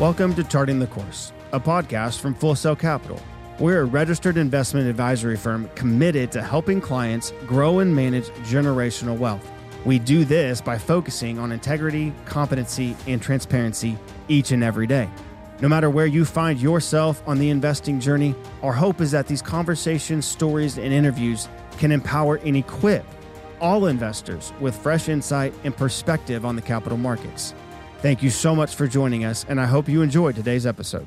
Welcome to Charting the Course, a podcast from Full Sail Capital. We're a registered investment advisory firm committed to helping clients grow and manage generational wealth. We do this by focusing on integrity, competency, and transparency each and every day. No matter where you find yourself on the investing journey, our hope is that these conversations, stories, and interviews can empower and equip all investors with fresh insight and perspective on the capital markets. Thank you so much for joining us, and I hope you enjoyed today's episode.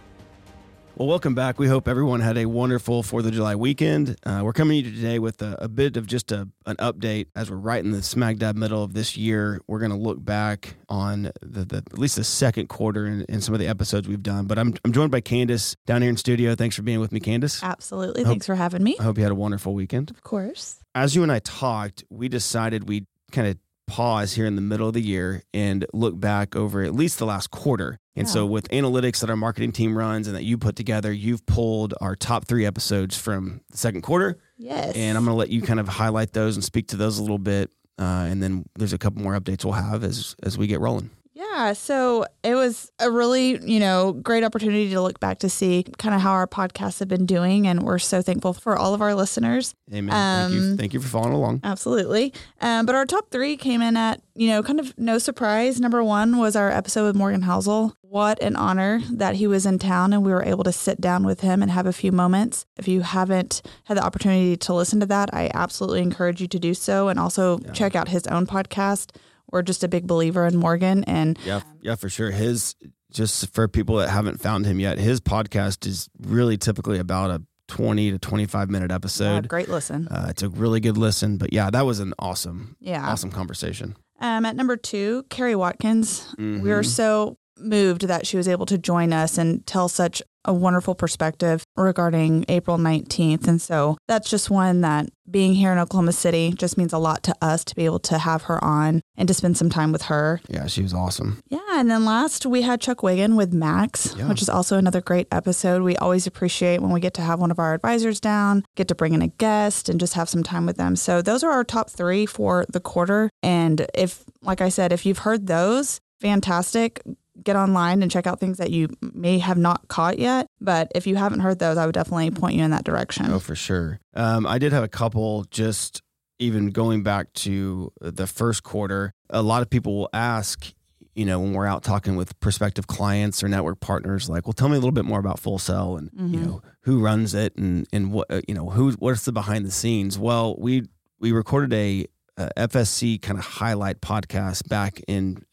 Well, welcome back. We hope everyone had a wonderful 4th of July weekend. Uh, we're coming to you today with a, a bit of just a, an update as we're right in the smack dab middle of this year. We're going to look back on the, the, at least the second quarter in, in, some of the episodes we've done. But I'm, I'm joined by Candace down here in studio. Thanks for being with me, Candace. Absolutely. Thanks for having me. I hope you had a wonderful weekend. Of course. As you and I talked, we decided we'd kind of pause here in the middle of the year and look back over at least the last quarter. And yeah. so, with analytics that our marketing team runs and that you put together, you've pulled our top three episodes from the second quarter. Yes. And I'm going to let you kind of highlight those and speak to those a little bit. Uh, and then there's a couple more updates we'll have as as we get rolling. Yeah, so it was a really, you know, great opportunity to look back to see kind of how our podcasts have been doing, and we're so thankful for all of our listeners. Amen. Um, Thank you. Um, Thank you for following along. Absolutely. Um, but our top three came in at, you know, kind of no surprise. Number one was our episode with Morgan Housel. What an honor that he was in town and we were able to sit down with him and have a few moments. If you haven't had the opportunity to listen to that, I absolutely encourage you to do so and also yeah. check out his own podcast we're just a big believer in Morgan. And yeah, yeah, for sure. His just for people that haven't found him yet, his podcast is really typically about a 20 to 25 minute episode. Yeah, great listen. Uh, it's a really good listen. But yeah, that was an awesome, yeah, awesome conversation. Um, at number two, Kari Watkins. Mm-hmm. We were so moved that she was able to join us and tell such a wonderful perspective regarding April 19th. And so that's just one that being here in Oklahoma City just means a lot to us to be able to have her on and to spend some time with her. Yeah, she was awesome. Yeah. And then last we had Chuck Wiggin with Max, yeah. which is also another great episode. We always appreciate when we get to have one of our advisors down, get to bring in a guest and just have some time with them. So those are our top three for the quarter. And if, like I said, if you've heard those, fantastic get online and check out things that you may have not caught yet. But if you haven't heard those, I would definitely point you in that direction. Oh, for sure. Um, I did have a couple just even going back to the first quarter. A lot of people will ask, you know, when we're out talking with prospective clients or network partners, like, well, tell me a little bit more about Full Sail and, mm-hmm. you know, who runs it and, and what, uh, you know, who, what's the behind the scenes? Well, we, we recorded a, a FSC kind of highlight podcast back in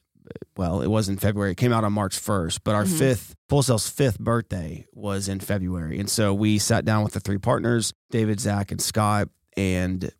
well, it was in February. It came out on March 1st, but our mm-hmm. fifth, Full Sail's fifth birthday was in February. And so we sat down with the three partners, David, Zach, and Scott, and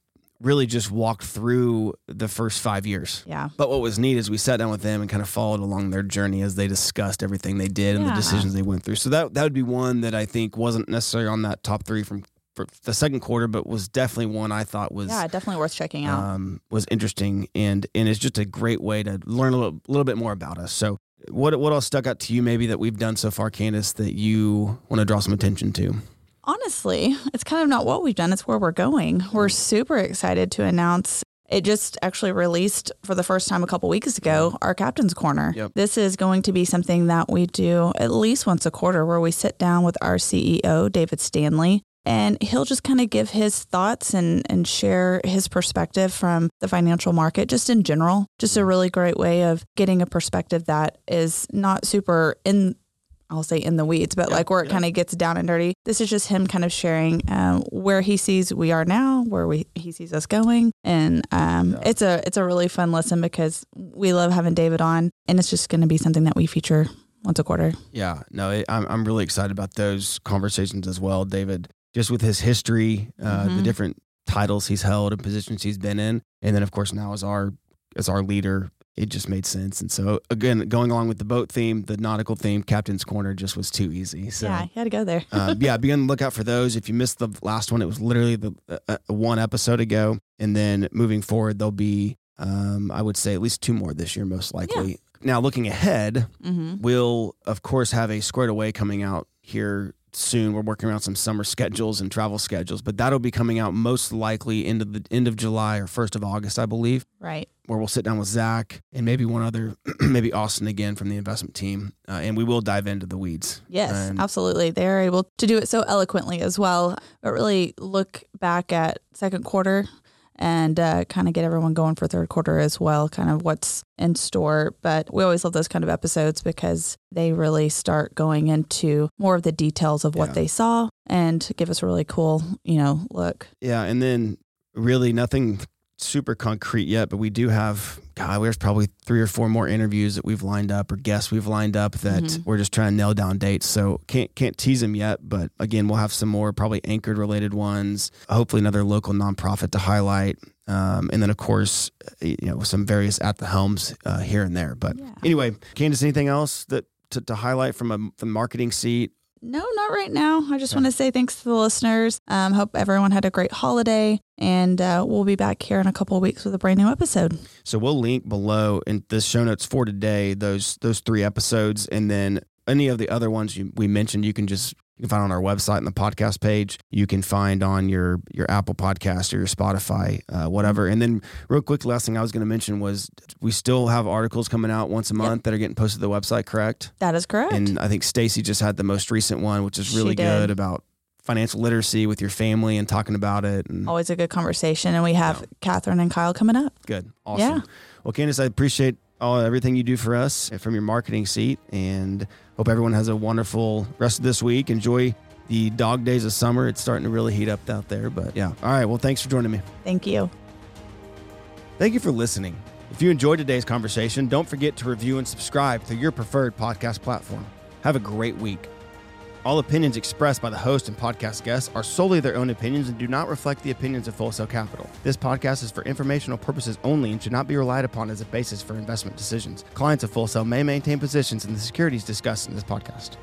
really just walked through the first five years. Yeah. But what was neat is we sat down with them and kind of followed along their journey as they discussed everything they did and the decisions they went through. So that that would be one that I think wasn't necessarily on that top three from for the second quarter, but was definitely one I thought was yeah, definitely worth checking out. Um, was interesting and and it's just a great way to learn a little, little bit more about us. So, what what else stuck out to you maybe that we've done so far, Candace, that you want to draw some attention to? Honestly, it's kind of not what we've done; it's where we're going. We're super excited to announce it just actually released for the first time a couple weeks ago our captain's corner. Yep. This is going to be something that we do at least once a quarter where we sit down with our CEO, David Stanley, and he'll just kind of give his thoughts and, and share his perspective from the financial market just in general. Just a really great way of getting a perspective that is not super in I'll say in the weeds, but like where it kind of gets down and dirty. This is just him kind of sharing um, where he sees we are now, where we he sees us going, and um, it's a it's a really fun listen because we love having David on, and it's just going to be something that we feature once a quarter. Yeah, no, it, I'm I'm really excited about those conversations as well. David just with his history, uh, mm-hmm. the different titles he's held and positions he's been in, and then of course now as our as our leader, it just made sense. And so again, going along with the boat theme, the nautical theme, Captain's Corner just was too easy. So yeah, you had to go there. uh, yeah, be on the lookout for those. If you missed the last one, it was literally the uh, uh, one episode ago, and then moving forward, there'll be um, I would say at least two more this year, most likely. Yeah. Now, looking ahead, mm-hmm. we'll of course have a squared away coming out here soon. We're working around some summer schedules and travel schedules, but that'll be coming out most likely into the end of July or first of August, I believe. Right. Where we'll sit down with Zach and maybe one other, maybe Austin again from the investment team, uh, and we will dive into the weeds. Yes, and absolutely. They're able to do it so eloquently as well, but really look back at second quarter and uh, kind of get everyone going for third quarter as well, kind of what's in store. But we always love those kind of episodes because they really start going into more of the details of what yeah. they saw and give us a really cool, you know, look. Yeah. And then really nothing super concrete yet, but we do have, God, there's probably three or four more interviews that we've lined up or guests we've lined up that mm-hmm. we're just trying to nail down dates. So can't can't tease them yet, but again, we'll have some more probably anchored related ones. Hopefully, another local nonprofit to highlight. Um, and then, of course, you know, some various at the helms uh, here and there. But yeah. anyway, Candace, anything else that to, to highlight from a from the marketing seat no, not right now. I just want to say thanks to the listeners. Um, hope everyone had a great holiday, and uh, we'll be back here in a couple of weeks with a brand new episode. So we'll link below in the show notes for today those those three episodes, and then any of the other ones you, we mentioned, you can just you can find on our website and the podcast page. You can find on your your Apple Podcast or your Spotify, uh, whatever. And then, real quick, last thing I was going to mention was we still have articles coming out once a month yep. that are getting posted to the website. Correct? That is correct. And I think Stacy just had the most recent one, which is really good about financial literacy with your family and talking about it. And, Always a good conversation. And we have yeah. Catherine and Kyle coming up. Good. Awesome. Yeah. Well, Candace, I appreciate all everything you do for us from your marketing seat and hope everyone has a wonderful rest of this week. Enjoy the dog days of summer. It's starting to really heat up out there, but yeah. All right. Well, thanks for joining me. Thank you. Thank you for listening. If you enjoyed today's conversation, don't forget to review and subscribe through your preferred podcast platform. Have a great week. All opinions expressed by the host and podcast guests are solely their own opinions and do not reflect the opinions of Full Sail Capital. This podcast is for informational purposes only and should not be relied upon as a basis for investment decisions. Clients of Full Sail may maintain positions in the securities discussed in this podcast.